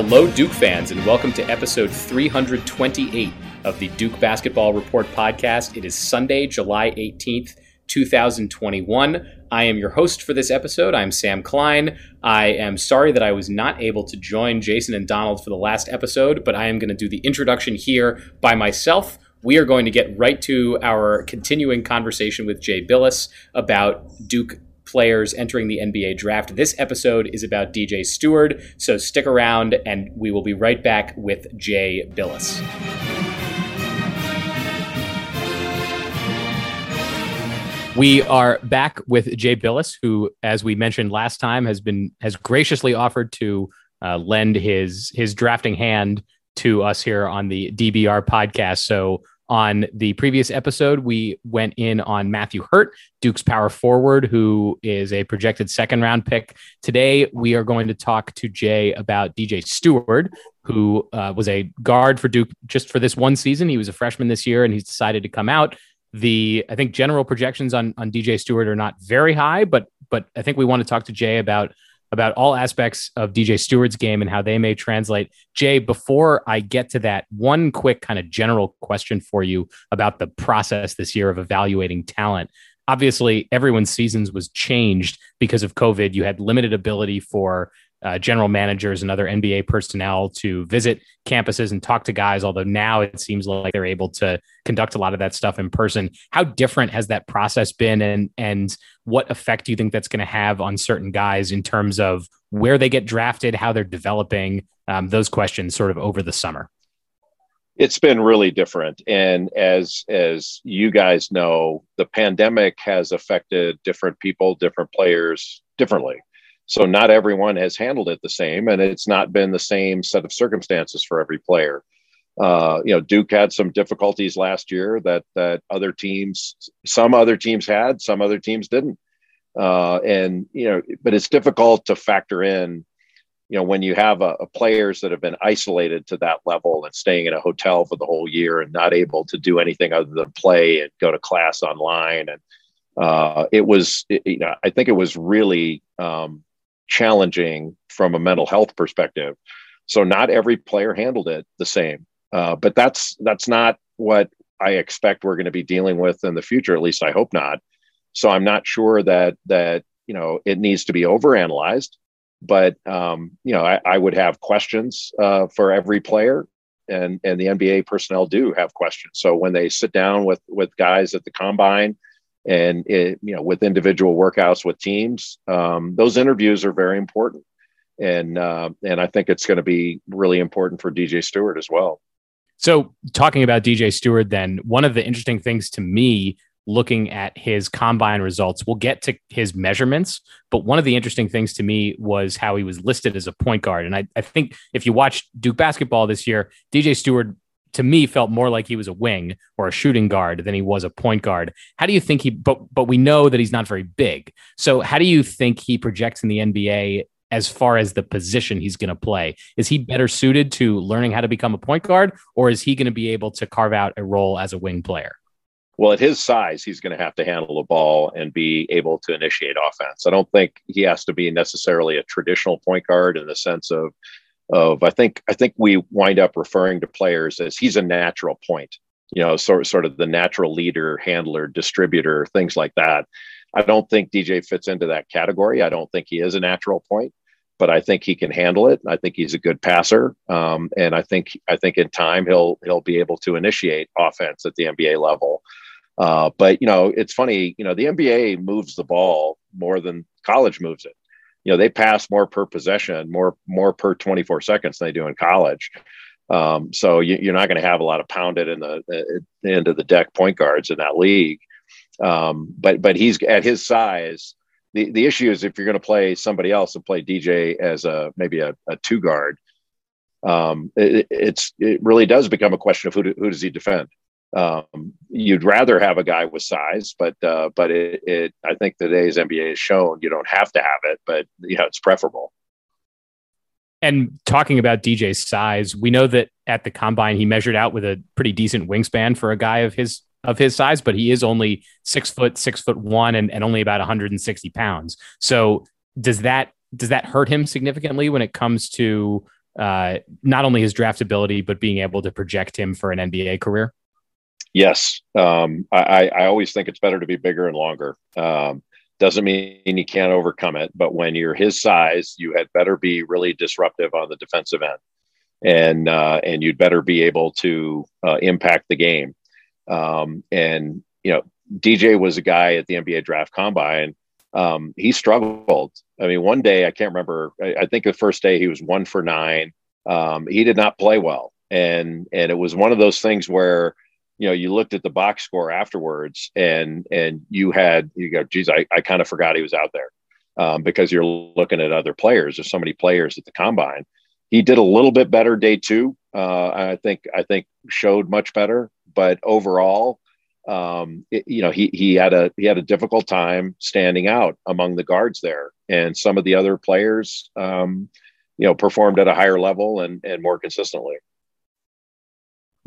Hello, Duke fans, and welcome to episode 328 of the Duke Basketball Report podcast. It is Sunday, July 18th, 2021. I am your host for this episode. I'm Sam Klein. I am sorry that I was not able to join Jason and Donald for the last episode, but I am going to do the introduction here by myself. We are going to get right to our continuing conversation with Jay Bilas about Duke players entering the NBA draft. This episode is about DJ Stewart, so stick around and we will be right back with Jay Bilas. We are back with Jay Bilas, who, as we mentioned last time, has been has graciously offered to uh, lend his his drafting hand to us here on the DBR podcast. So on the previous episode, we went in on Matthew Hurt, Duke's power forward, who is a projected second round pick. Today, we are going to talk to Jay about DJ Stewart, who uh, was a guard for Duke just for this one season. He was a freshman this year, and he's decided to come out. The I think general projections on on DJ Stewart are not very high, but but I think we want to talk to Jay about about all aspects of DJ Stewart's game and how they may translate. Jay, before I get to that, one quick kind of general question for you about the process this year of evaluating talent. Obviously, everyone's seasons was changed because of COVID. You had limited ability for uh, general managers and other NBA personnel to visit campuses and talk to guys. Although now it seems like they're able to conduct a lot of that stuff in person. How different has that process been, and and what effect do you think that's going to have on certain guys in terms of where they get drafted, how they're developing? Um, those questions, sort of over the summer. It's been really different, and as as you guys know, the pandemic has affected different people, different players differently so not everyone has handled it the same, and it's not been the same set of circumstances for every player. Uh, you know, Duke had some difficulties last year that that other teams, some other teams had, some other teams didn't. Uh, and you know, but it's difficult to factor in. You know, when you have a, a players that have been isolated to that level and staying in a hotel for the whole year and not able to do anything other than play and go to class online, and uh, it was, it, you know, I think it was really um, challenging from a mental health perspective. So not every player handled it the same. Uh, but that's that's not what I expect we're going to be dealing with in the future. At least I hope not. So I'm not sure that that you know it needs to be overanalyzed. But um, you know I, I would have questions uh, for every player, and and the NBA personnel do have questions. So when they sit down with with guys at the combine and it, you know with individual workouts with teams um, those interviews are very important. And uh, and i think it's going to be really important for dj stewart as well. So talking about dj stewart then one of the interesting things to me looking at his combine results we'll get to his measurements but one of the interesting things to me was how he was listed as a point guard. And i, I think if you watch duke basketball this year dj stewart to me felt more like he was a wing or a shooting guard than he was a point guard. How do you think he but but we know that he's not very big. So how do you think he projects in the NBA as far as the position he's going to play? Is he better suited to learning how to become a point guard or is he going to be able to carve out a role as a wing player? Well, at his size, he's going to have to handle the ball and be able to initiate offense. I don't think he has to be necessarily a traditional point guard in the sense of of I think I think we wind up referring to players as he's a natural point, you know, sort sort of the natural leader, handler, distributor, things like that. I don't think DJ fits into that category. I don't think he is a natural point, but I think he can handle it. I think he's a good passer, um, and I think I think in time he'll he'll be able to initiate offense at the NBA level. Uh, but you know, it's funny. You know, the NBA moves the ball more than college moves it you know they pass more per possession more more per 24 seconds than they do in college. Um, so you, are not going to have a lot of pounded in the, end of the deck point guards in that league. Um, but but he's at his size the, the issue is if you're going to play somebody else and play dj as a maybe a, a two guard um, it, it's it really does become a question of who, do, who does he defend um, you'd rather have a guy with size, but uh, but it, it I think today's NBA has shown you don't have to have it, but you know it's preferable. And talking about DJ's size, we know that at the combine he measured out with a pretty decent wingspan for a guy of his of his size, but he is only six foot six foot one and, and only about 160 pounds. So does that does that hurt him significantly when it comes to uh, not only his draftability but being able to project him for an NBA career? Yes, um, I, I always think it's better to be bigger and longer. Um, doesn't mean you can't overcome it, but when you're his size, you had better be really disruptive on the defensive end, and uh, and you'd better be able to uh, impact the game. Um, and you know, DJ was a guy at the NBA Draft Combine. Um, he struggled. I mean, one day I can't remember. I, I think the first day he was one for nine. Um, he did not play well, and and it was one of those things where you know you looked at the box score afterwards, and and you had you go, geez, I, I kind of forgot he was out there um, because you're looking at other players. There's so many players at the combine. He did a little bit better day two. Uh, I think I think showed much better, but overall, um, it, you know, he he had a he had a difficult time standing out among the guards there, and some of the other players, um, you know, performed at a higher level and and more consistently.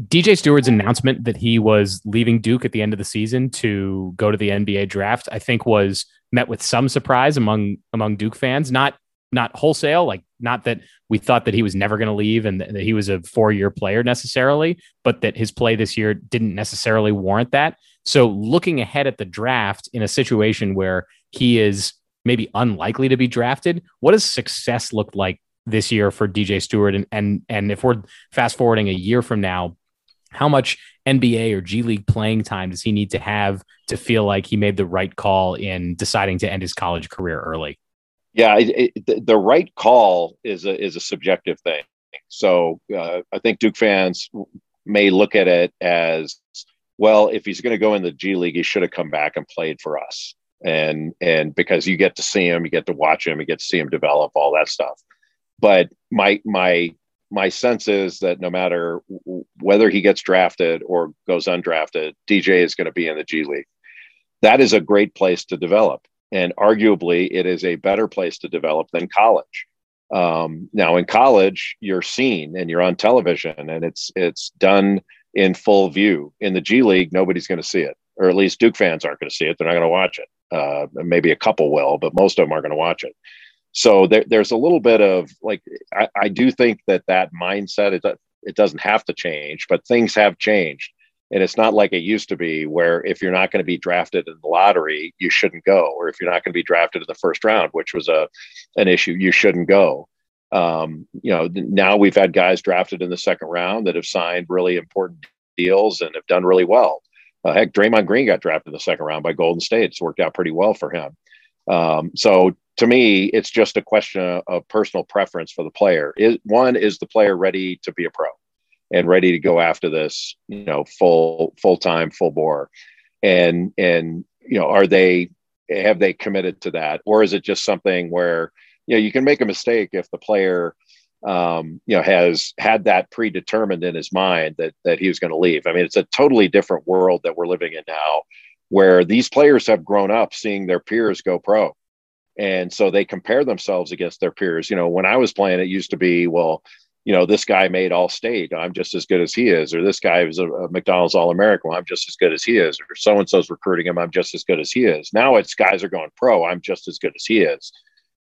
DJ Stewart's announcement that he was leaving Duke at the end of the season to go to the NBA draft, I think, was met with some surprise among among Duke fans. Not not wholesale, like not that we thought that he was never going to leave and that he was a four year player necessarily, but that his play this year didn't necessarily warrant that. So looking ahead at the draft in a situation where he is maybe unlikely to be drafted, what does success look like this year for DJ Stewart? And and and if we're fast forwarding a year from now, how much NBA or G League playing time does he need to have to feel like he made the right call in deciding to end his college career early? Yeah, it, it, the right call is a is a subjective thing. So uh, I think Duke fans may look at it as well. If he's going to go in the G League, he should have come back and played for us. And and because you get to see him, you get to watch him, you get to see him develop all that stuff. But my my my sense is that no matter whether he gets drafted or goes undrafted, DJ is going to be in the G League. That is a great place to develop and arguably it is a better place to develop than college. Um, now in college, you're seen and you're on television, and it's it's done in full view. In the G League, nobody's going to see it, or at least Duke fans aren't going to see it. They're not going to watch it. Uh, maybe a couple will, but most of them aren't going to watch it. So there, there's a little bit of like I, I do think that that mindset it it doesn't have to change, but things have changed. And it's not like it used to be where if you're not going to be drafted in the lottery, you shouldn't go. Or if you're not going to be drafted in the first round, which was a an issue, you shouldn't go. Um, you know, now we've had guys drafted in the second round that have signed really important deals and have done really well. Uh, heck, Draymond Green got drafted in the second round by Golden State. It's worked out pretty well for him. Um, so to me, it's just a question of, personal preference for the player. Is one is the player ready to be a pro? and ready to go after this, you know, full full time, full bore. And and you know, are they have they committed to that, or is it just something where you know you can make a mistake if the player um, you know has had that predetermined in his mind that that he was going to leave. I mean, it's a totally different world that we're living in now, where these players have grown up seeing their peers go pro. And so they compare themselves against their peers. You know, when I was playing, it used to be, well, you know, this guy made all state. I'm just as good as he is. Or this guy was a, a McDonald's All American. I'm just as good as he is. Or so and so's recruiting him. I'm just as good as he is. Now it's guys are going pro. I'm just as good as he is.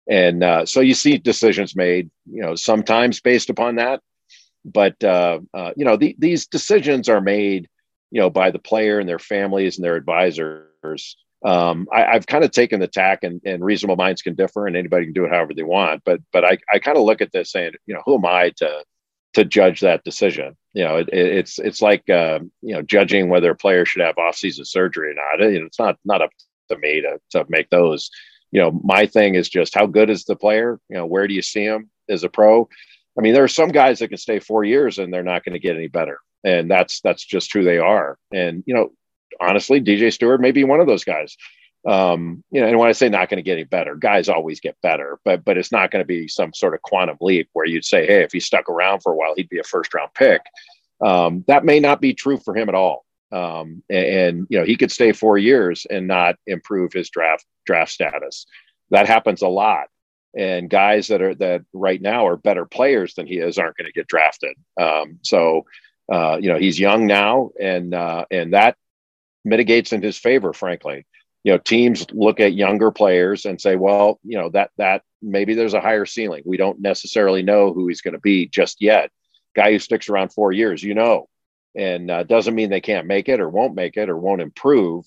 And uh, so you see decisions made, you know, sometimes based upon that. But, uh, uh, you know, the, these decisions are made, you know, by the player and their families and their advisors um, I, have kind of taken the tack and, and, reasonable minds can differ and anybody can do it however they want. But but I, I kind of look at this saying, you know, who am I to to judge that decision? You know, it, it's it's like uh, you know judging whether a player should have off season surgery or not. Know, it's not not up to me to to make those. You know, my thing is just how good is the player? You know, where do you see him as a pro? I mean, there are some guys that can stay four years and they're not going to get any better, and that's that's just who they are. And you know, honestly, DJ Stewart may be one of those guys. Um, you know, and when I say not going to get any better, guys always get better, but but it's not going to be some sort of quantum leap where you'd say, hey, if he stuck around for a while, he'd be a first round pick. Um, that may not be true for him at all. Um, and, and, you know, he could stay four years and not improve his draft draft status. That happens a lot. And guys that are that right now are better players than he is aren't going to get drafted. Um, so uh, you know he's young now, and uh, and that mitigates in his favor, frankly. you know teams look at younger players and say well you know that that maybe there's a higher ceiling. We don't necessarily know who he's going to be just yet. Guy who sticks around four years you know. And uh, doesn't mean they can't make it or won't make it or won't improve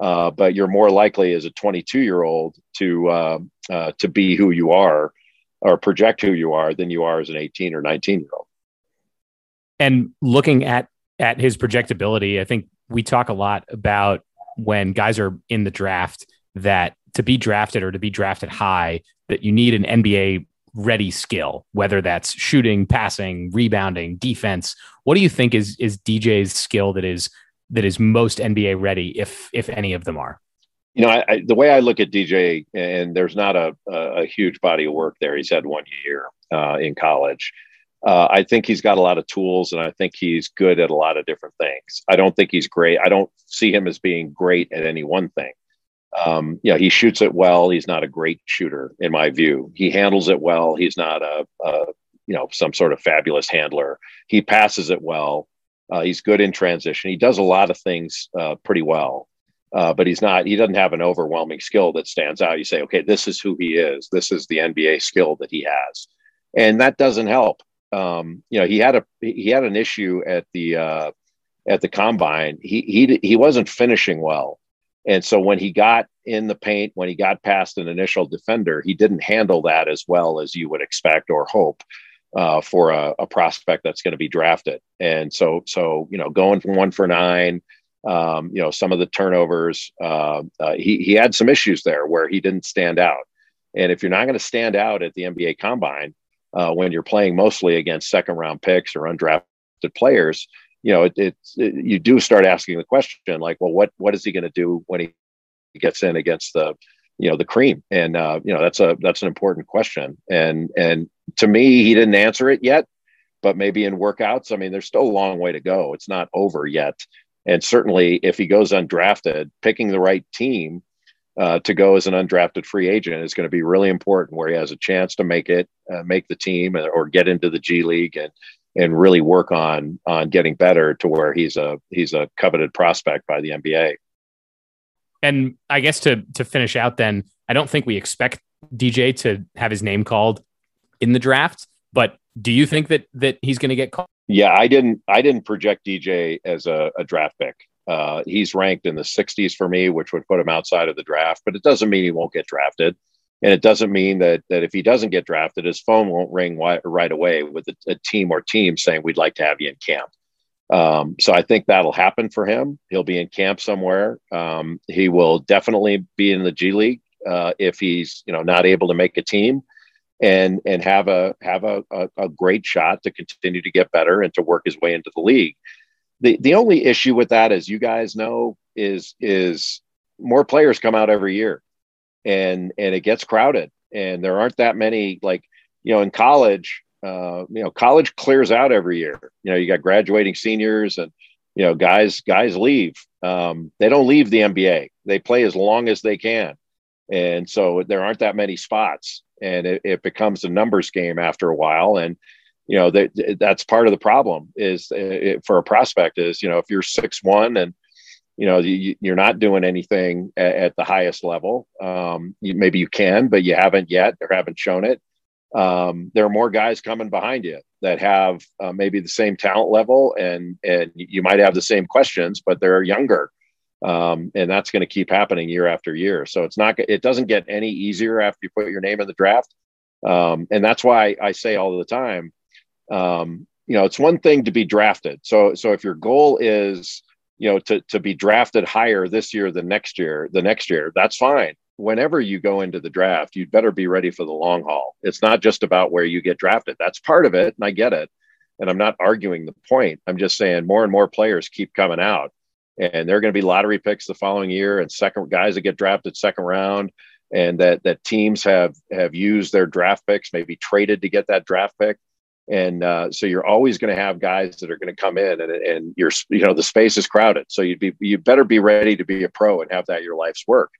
uh, but you're more likely as a 22 year old to uh, uh, to be who you are or project who you are than you are as an 18 or 19 year old and looking at at his projectability i think we talk a lot about when guys are in the draft that to be drafted or to be drafted high, that you need an NBA ready skill, whether that's shooting, passing, rebounding, defense. What do you think is is DJ's skill that is that is most NBA ready, if if any of them are? You know, I, I, the way I look at DJ, and there's not a, a, huge body of work there. He's had one year uh, in college. Uh, I think he's got a lot of tools, and I think he's good at a lot of different things. I don't think he's great. I don't see him as being great at any one thing. Um, yeah, he shoots it well. He's not a great shooter, in my view. He handles it well. He's not a, a you know some sort of fabulous handler. He passes it well. Uh, he's good in transition. He does a lot of things uh, pretty well, uh, but he's not. He doesn't have an overwhelming skill that stands out. You say, okay, this is who he is. This is the NBA skill that he has, and that doesn't help um, you know, he had a he had an issue at the uh, at the combine. He he he wasn't finishing well, and so when he got in the paint, when he got past an initial defender, he didn't handle that as well as you would expect or hope uh, for a, a, prospect that's going to be drafted. And so so you know, going from one for nine. Um, you know some of the turnovers. Uh, uh, he he had some issues there where he didn't stand out. And if you're not going to stand out at the NBA Combine, uh, when you're playing mostly against second round picks or undrafted players, you know, it, it, you do start asking the question like, well, what what is he going to do when he gets in against the you know the cream? And uh, you know that's a that's an important question. And and to me he didn't answer it yet but maybe in workouts i mean there's still a long way to go. It's not over yet. And certainly if he goes undrafted picking the right team uh, to go as an undrafted free agent is going to be really important where he has a chance to make it uh, make the team or get into the G League and and really work on on getting better to where he's a he's a coveted prospect by the NBA. And I guess to to finish out then, I don't think we expect DJ to have his name called in the draft, but do you think that that he's going to get called? Yeah, I didn't I didn't project DJ as a, a draft pick. Uh, he's ranked in the 60s for me, which would put him outside of the draft, but it doesn't mean he won't get drafted. And it doesn't mean that, that if he doesn't get drafted, his phone won't ring right away with a, a team or team saying, We'd like to have you in camp. Um, so I think that'll happen for him. He'll be in camp somewhere. Um, he will definitely be in the G League uh, if he's you know not able to make a team, and and have a have a, a, a great shot to continue to get better and to work his way into the league the the only issue with that, as you guys know, is is more players come out every year, and and it gets crowded, and there aren't that many like you know in college. Uh, you know, college clears out every year. You know, you got graduating seniors, and you know, guys guys leave. Um, they don't leave the NBA. They play as long as they can, and so there aren't that many spots, and it, it becomes a numbers game after a while. And you know that that's part of the problem is uh, for a prospect is you know if you're six one and you know you, are not doing anything at, at the highest level um, you, maybe you can but you haven't yet or haven't shown it um, there are more guys coming behind you that have uh, maybe the same talent level and and you might have the same questions but they're younger um, and that's going to keep happening year after year. So it's not it doesn't get any easier after you put your name in the draft um, and that's why i say all the time um, you know, it's one thing to be drafted. So, so if your goal is, you know, to, to be drafted higher this year than next year, the next year, that's fine. Whenever you go into the draft, you'd better be ready for the long haul. It's not just about where you get drafted. That's part of it. And I get it. And I'm not arguing the point. I'm just saying more and more players keep coming out and they're going to be lottery picks the following year and second guys that get drafted second round and that, that teams have, have used their draft picks, maybe traded to get that draft pick and uh, so you're always going to have guys that are going to come in and, and you're you know the space is crowded. So you'd be you better be ready to be a pro and have that your life's work.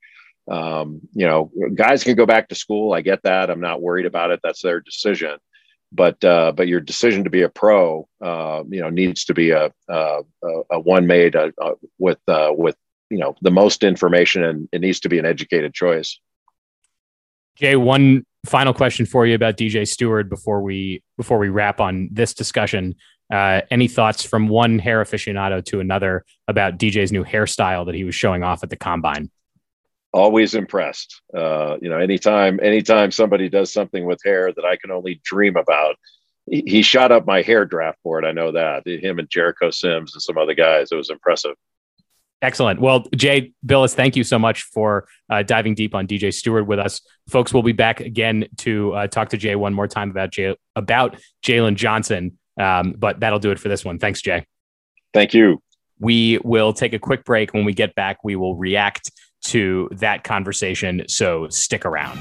Um, you know guys can go back to school. I get that. I'm not worried about it. That's their decision. But uh, but your decision to be a pro uh, you know needs to be a a, a one made uh, uh, with uh, with you know the most information and it needs to be an educated choice jay one final question for you about dj Stewart before we before we wrap on this discussion. Uh, any thoughts from one hair aficionado to another about dj's new hairstyle that he was showing off at the combine? Always impressed. Uh, you know anytime anytime somebody does something with hair that i can only dream about he, he shot up my hair draft board. I know that. Him and jericho sims and some other guys it was impressive Excellent. Well, Jay Bilas, thank you so much for uh, diving deep on DJ Stewart with us. Folks, we'll be back again to uh, talk to Jay one more time about Jay, about Jalen Johnson. Um, but that'll do it for this one. Thanks, Jay. Thank you. We will take a quick break. When we get back, we will react to that conversation. So stick around.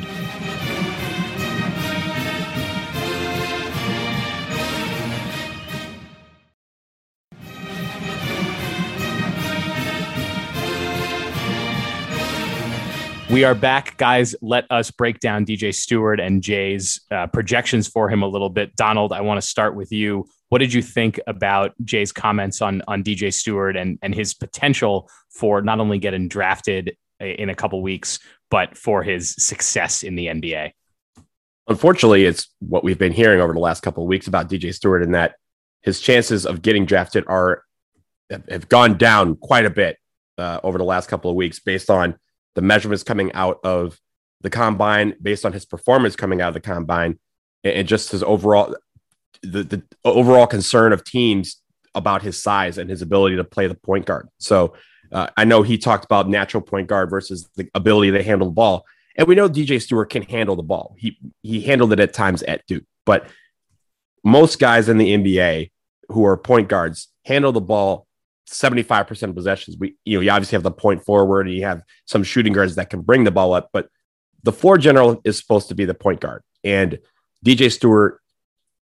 We are back, guys. Let us break down DJ Stewart and Jay's uh, projections for him a little bit. Donald, I want to start with you. What did you think about Jay's comments on on DJ Stewart and and his potential for not only getting drafted in a couple weeks, but for his success in the NBA? Unfortunately, it's what we've been hearing over the last couple of weeks about DJ Stewart, and that his chances of getting drafted are have gone down quite a bit uh, over the last couple of weeks, based on the measurements coming out of the combine based on his performance coming out of the combine and, just his overall the, the overall concern of teams about his size and his ability to play the point guard. So uh, I know he talked about natural point guard versus the ability to handle the ball. And we know DJ stewart can handle the ball. He he handled it at times at Duke, but most guys in the NBA who are point guards handle the ball 75% of possessions. We, you know, you obviously have the point forward and you have some shooting guards that can bring the ball up, but the floor general is supposed to be the point guard. And DJ Stewart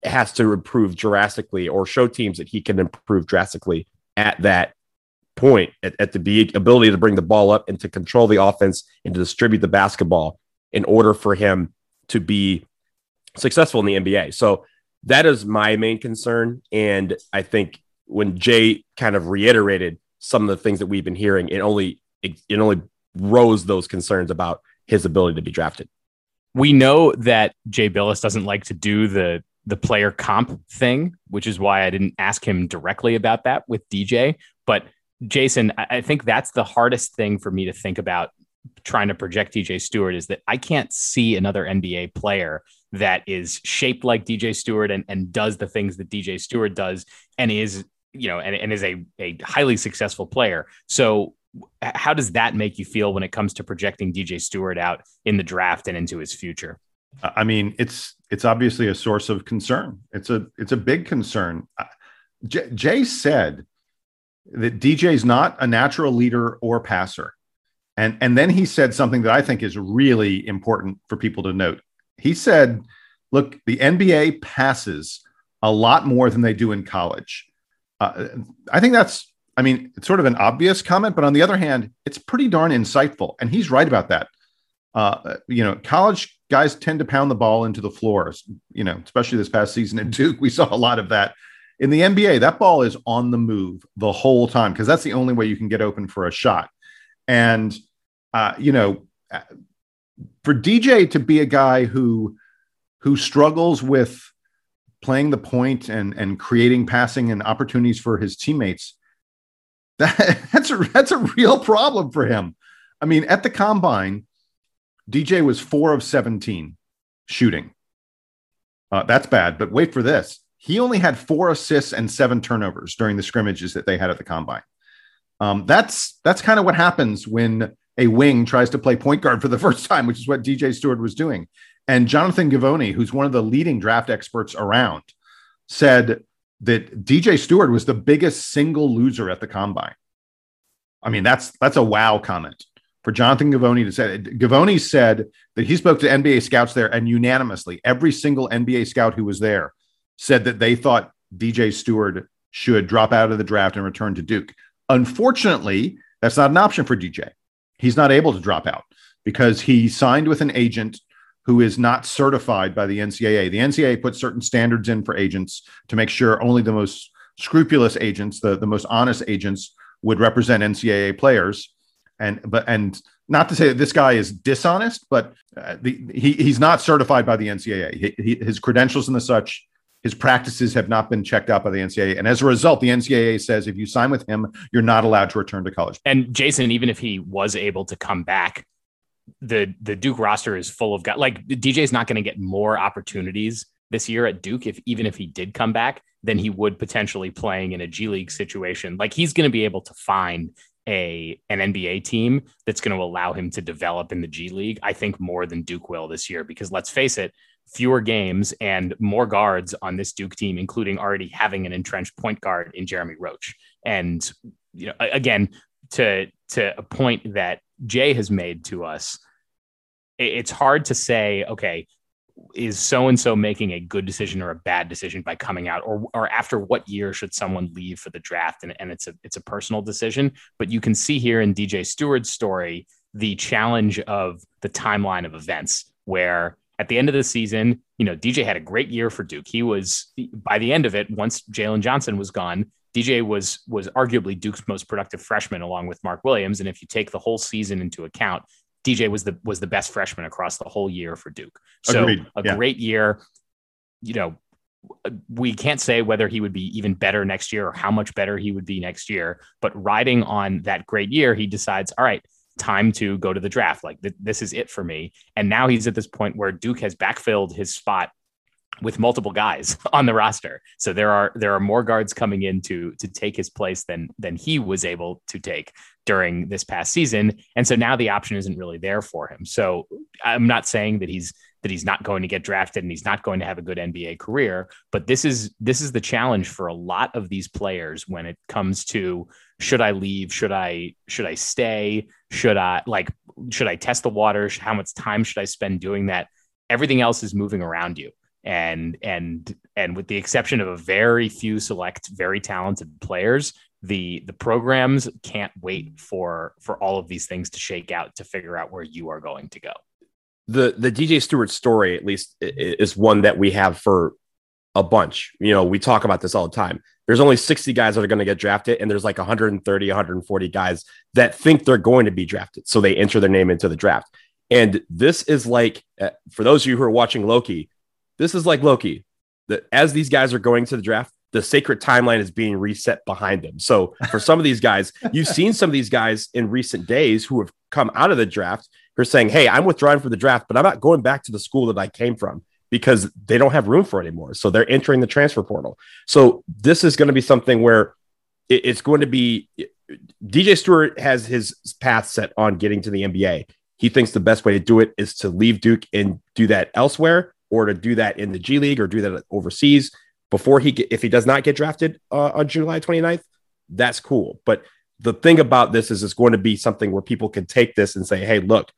has to improve drastically or show teams that he can improve drastically at that point, at, at the ability to bring the ball up and to control the offense and to distribute the basketball in order for him to be successful in the NBA. So that is my main concern. And I think when Jay kind of reiterated some of the things that we've been hearing, it only it, it only rose those concerns about his ability to be drafted. We know that Jay Bilas doesn't like to do the the player comp thing, which is why I didn't ask him directly about that with DJ. But Jason, I think that's the hardest thing for me to think about trying to project DJ Stewart is that I can't see another NBA player that is shaped like DJ Stewart and, and does the things that DJ Stewart does and is you know, and, and is a, a highly successful player. So how does that make you feel when it comes to projecting DJ Stewart out in the draft and into his future? I mean, it's it's obviously a source of concern. It's a it's a big concern. Jay said that DJ is not a natural leader or passer, and and then he said something that I think is really important for people to note. He said, "Look, the NBA passes a lot more than they do in college." Uh, I think that's, I mean, it's sort of an obvious comment, but on the other hand, it's pretty darn insightful. And he's right about that. Uh, you know, college guys tend to pound the ball into the floor, you know, especially this past season at Duke. We saw a lot of that. In the NBA, that ball is on the move the whole time because that's the only way you can get open for a shot. And, uh, you know, uh, for DJ to be a guy who, who struggles with playing the point and and creating passing and opportunities for his teammates that, that's a that's a real problem for him. I mean at the combine dj was 4 of 17 shooting. Uh, that's bad but wait for this. He only had four assists and seven turnovers during the scrimmages that they had at the combine. Um, that's that's kind of what happens when a wing tries to play point guard for the first time which is what dj Stewart was doing and Jonathan Givony, who's one of the leading draft experts around, said that DJ Stewart was the biggest single loser at the combine. I mean, that's that's a wow comment for Jonathan Givony to say. Givony said that he spoke to NBA scouts there, and unanimously, every single NBA scout who was there said that they thought DJ Stewart should drop out of the draft and return to Duke. Unfortunately, that's not an option for DJ. He's not able to drop out because he signed with an agent who is not certified by the NCAA. The NCAA puts certain standards in for agents to make sure only the most scrupulous agents, the, the most honest agents, would represent NCAA players. And but and not to say that this guy is dishonest, but uh, the, he he's not certified by the NCAA. He, he, his credentials and the such, his practices have not been checked out by the NCAA, and as a result, the NCAA says if you sign with him, you're not allowed to return to college. And Jason, even if he was able to come back, the the Duke roster is full of guys. Like DJ's not going to get more opportunities this year at Duke if even if he did come back than he would potentially playing in a G League situation. Like he's going to be able to find a an NBA team that's going to allow him to develop in the G League. I think more than Duke will this year because let's face it, fewer games and more guards on this Duke team, including already having an entrenched point guard in Jeremy Roach. And you know, again, to to a point that Jay has made to us, it's hard to say, okay, is so and so making a good decision or a bad decision by coming out or or after what year should someone leave for the draft? And, and it's a it's a personal decision. But you can see here in dj stewart's story the challenge of the timeline of events where at the end of the season you know dj had a great year for duke. He was by the end of it once jalen johnson was gone dj was was arguably duke's most productive freshman along with mark williams and if you take the whole season into account DJ was the was the best freshman across the whole year for Duke. So Agreed. a yeah. great year. You know, we can't say whether he would be even better next year or how much better he would be next year. But riding on that great year, he decides, all right, time to go to the draft. Like th- this is it for me. And now he's at this point where Duke has backfilled his spot with multiple guys on the roster. So there are there are more guards coming in to to take his place than than he was able to take during this past season. And so now the option isn't really there for him. So I'm not saying that he's that he's not going to get drafted and he's not going to have a good NBA career, but this is this is the challenge for a lot of these players when it comes to should I leave? Should I should I stay? Should I like should I test the waters? How much time should I spend doing that? Everything else is moving around you and and and with the exception of a very few select very talented players the the programs can't wait for for all of these things to shake out to figure out where you are going to go. The the dj stewart story at least is one that we have for a bunch. You know we talk about this all the time. There's only 60 guys that are going to get drafted and there's like 130 140 guys that think they're going to be drafted so they enter their name into the draft. And this is like uh, for those of you who are watching loki this is like Loki. That as these guys are going to the draft, the sacred timeline is being reset behind them. So for some of these guys, you've seen some of these guys in recent days who have come out of the draft who are saying, Hey, I'm withdrawing from the draft, but I'm not going back to the school that I came from because they don't have room for it anymore. So they're entering the transfer portal. So this is going to be something where it's going to be DJ Stewart has his path set on getting to the NBA. He thinks the best way to do it is to leave Duke and do that elsewhere or to do that in the G League or do that overseas before he if he does not get drafted uh, on July 29th, that's cool. But the thing about this is it's going to be something where people can take this and say, hey, look,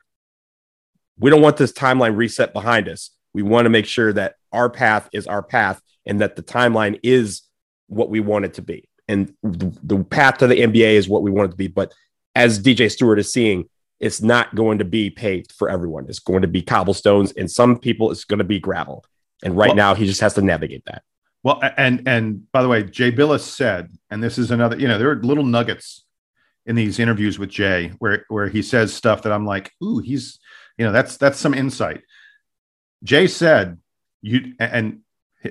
we don't want this timeline reset behind us. We want to make sure that our path is our path and that the timeline is what we want it to be. And the, the path to the NBA is what we want it to be. But as DJ Stewart is seeing, it's not going to be paved for everyone. It's going to be cobblestones, and some people it's going to be gravel. And right well, now, he just has to navigate that. Well, and and by the way, Jay Bilas said, and this is another, you know, there are little nuggets in these interviews with Jay where where he says stuff that I'm like, ooh, he's, you know, that's that's some insight. Jay said, you and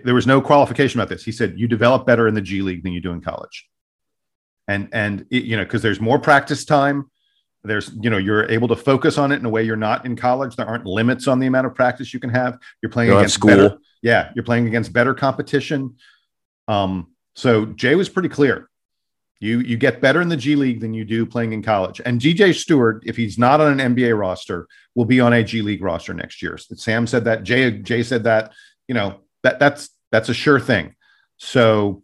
there was no qualification about this. He said you develop better in the G League than you do in college, and and it, you know because there's more practice time there's you know you're able to focus on it in a way you're not in college. There aren't limits on the amount of practice you can have. You're playing you against school. Better, yeah you're playing against better competition. Um so jay was pretty clear. You you get better in the g league than you do playing in college. And dj stewart if he's not on an nba roster will be on a g league roster next year. Sam said that. Jay jay said that you know that that's that's a sure thing. So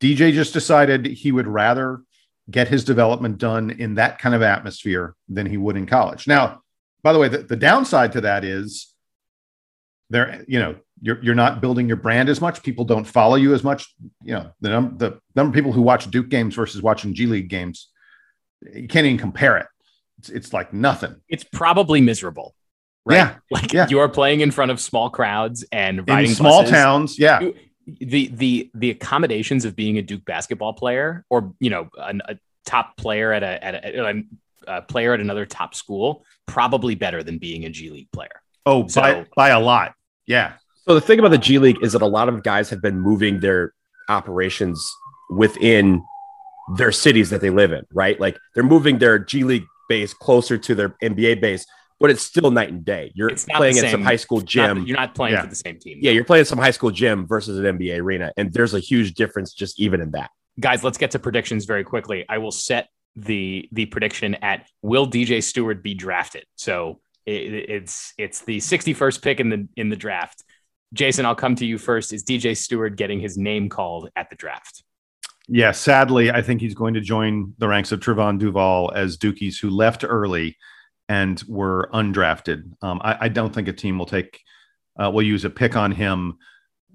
dj just decided he would rather get his development done in that kind of atmosphere than he would in college. Now, by the way, the, the downside to that is there, you know, you're, you're not building your brand as much. People don't follow you as much. You know, the, num- the number of people who watch Duke games versus watching G League games, you can't even compare it. It's, it's like nothing. It's probably miserable. Right? Yeah. Like yeah. you are playing in front of small crowds and riding in small buses. towns. Yeah. You, the the the accommodations of being a Duke basketball player or you know an, a top player at a at a, a player at another top school, probably better than being a G League player. Oh, so, by by a lot. Yeah. So the thing about the G League is that a lot of guys have been moving their operations within their cities that they live in, right? Like they're moving their G League base closer to their NBA base, but it's still night and day. You're playing at some high school gym. Not, you're not playing yeah. for the same team. Yeah, you're playing some high school gym versus an NBA arena, and there's a huge difference just even in that. Guys, let's get to predictions very quickly. I will set the the prediction at will DJ Stewart be drafted? So it, it's it's the 61st pick in the in the draft. Jason, I'll come to you first. Is DJ Stewart getting his name called at the draft? Yeah, sadly, I think he's going to join the ranks of Trevon Duval as Dukies who left early and were undrafted. Um, I, I, don't think a team will take uh, will use a pick on him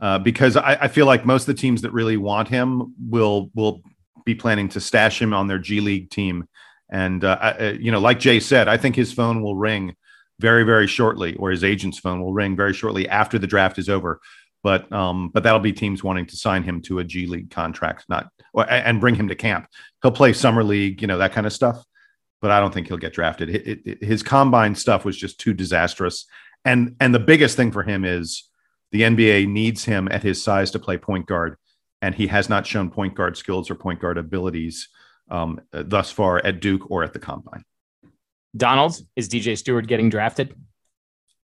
uh, because I, I, feel like most of the teams that really want him will will be planning to stash him on their G League team. And uh, I, you know, like Jay said, I think his phone will ring very very shortly, or his agent's phone will ring very shortly after the draft is over. But um, but that'll be teams wanting to sign him to a G League contract, not or, and bring him to camp. He'll play summer league, you know, that kind of stuff but I don't think he'll get drafted. It, it, his combine stuff was just too disastrous, and and the biggest thing for him is the NBA needs him at his size to play point guard, and he has not shown point guard skills or point guard abilities um, thus far at Duke or at the combine. Donald, is DJ Stewart getting drafted?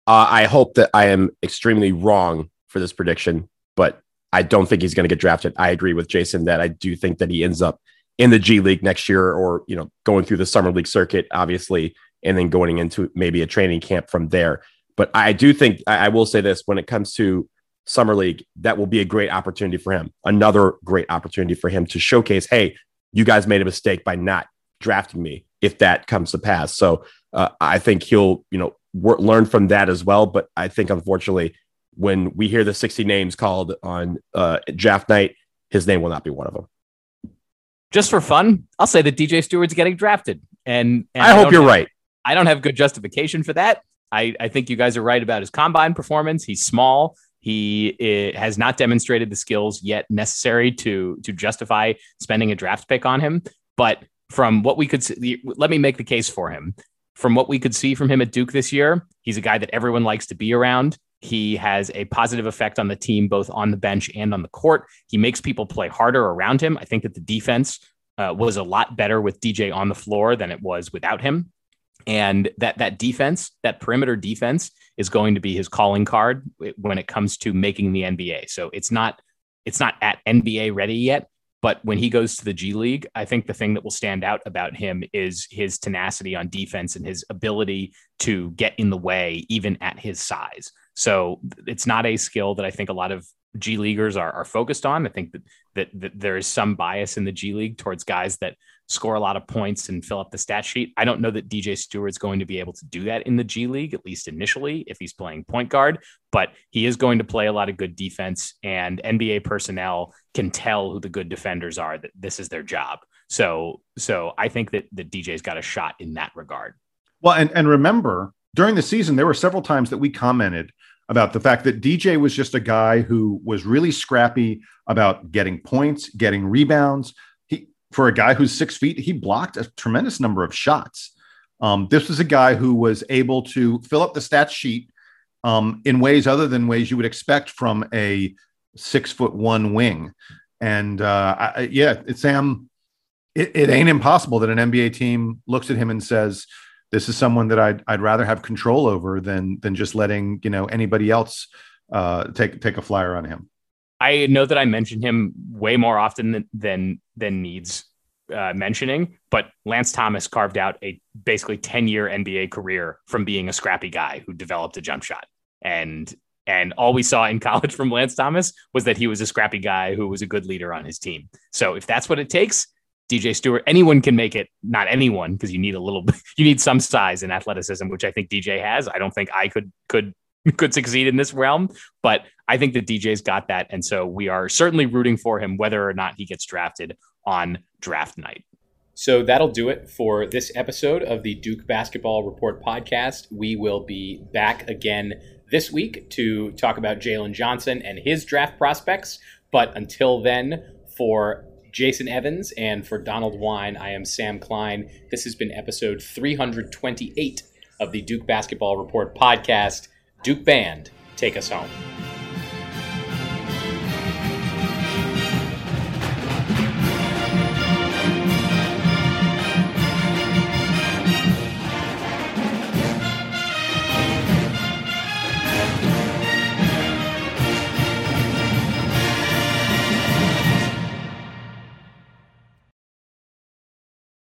Uh, I hope that I am extremely wrong for this prediction, but I don't think he's going to get drafted. I agree with Jason that I do think that he ends up in the G League next year, or you know, going through the summer league circuit, obviously, and then going into maybe a training camp from there. But I do think I, will say this: when it comes to summer league, that will be a great opportunity for him. Another great opportunity for him to showcase, hey, you guys made a mistake by not drafting me. If that comes to pass, so uh, I think he'll you know wor- learn from that as well. But I think unfortunately, when we hear the 60 names called on uh, draft night, his name will not be one of them just for fun, I'll say that DJ Stewart's getting drafted. And, and I, I hope you're have, right. I don't have good justification for that. I, I think you guys are right about his combine performance. He's small. He eh, has not demonstrated the skills yet necessary to to justify spending a draft pick on him. But from what we could see, let me make the case for him. From what we could see from him at Duke this year, he's a guy that everyone likes to be around. He has a positive effect on the team, both on the bench and on the court. He makes people play harder around him. I think that the defense uh, was a lot better with DJ on the floor than it was without him. And that that defense, that perimeter defense, is going to be his calling card when it comes to making the NBA. So it's not it's not at NBA ready yet, but when he goes to the G League, I think the thing that will stand out about him is his tenacity on defense and his ability to get in the way, even at his size. So it's not a skill that I think a lot of G leaguers are, are focused on. I think that, that, that there is some bias in the G League towards guys that score a lot of points and fill up the stat sheet. I don't know that DJ Stewart's going to be able to do that in the G League, at least initially, if he's playing point guard, but he is going to play a lot of good defense, and NBA personnel can tell who the good defenders are that this is their job. So, so I think that that DJ's got a shot in that regard. Well, and, and remember, during the season, there were several times that we commented about the fact that DJ was just a guy who was really scrappy about getting points, getting rebounds. He, for a guy who's six feet, he blocked a tremendous number of shots. Um, this was a guy who was able to fill up the stat sheet um, in ways other than ways you would expect from a six foot one wing. And uh, I, yeah, Sam, it, it ain't impossible that an NBA team looks at him and says, this is someone that I'd, I'd rather have control over than than just letting you know anybody else uh, take take a flyer on him. I know that I mention him way more often than than, than needs uh, mentioning, but Lance Thomas carved out a basically ten year NBA career from being a scrappy guy who developed a jump shot, and and all we saw in college from Lance Thomas was that he was a scrappy guy who was a good leader on his team. So if that's what it takes, DJ Stewart. anyone can make it. Not anyone, because you need a little, you need some size and athleticism, which I think DJ has. I don't think I could could could succeed in this realm, but I think that DJ's got that, and so we are certainly rooting for him, whether or not he gets drafted on draft night. So that'll do it for this episode of the Duke Basketball Report podcast. We will be back again this week to talk about Jalen Johnson and his draft prospects. But until then, for Jason Evans, and for Donald Wine, I am Sam Klein. This has been episode 328 of the Duke Basketball Report podcast. Duke Band, take us home.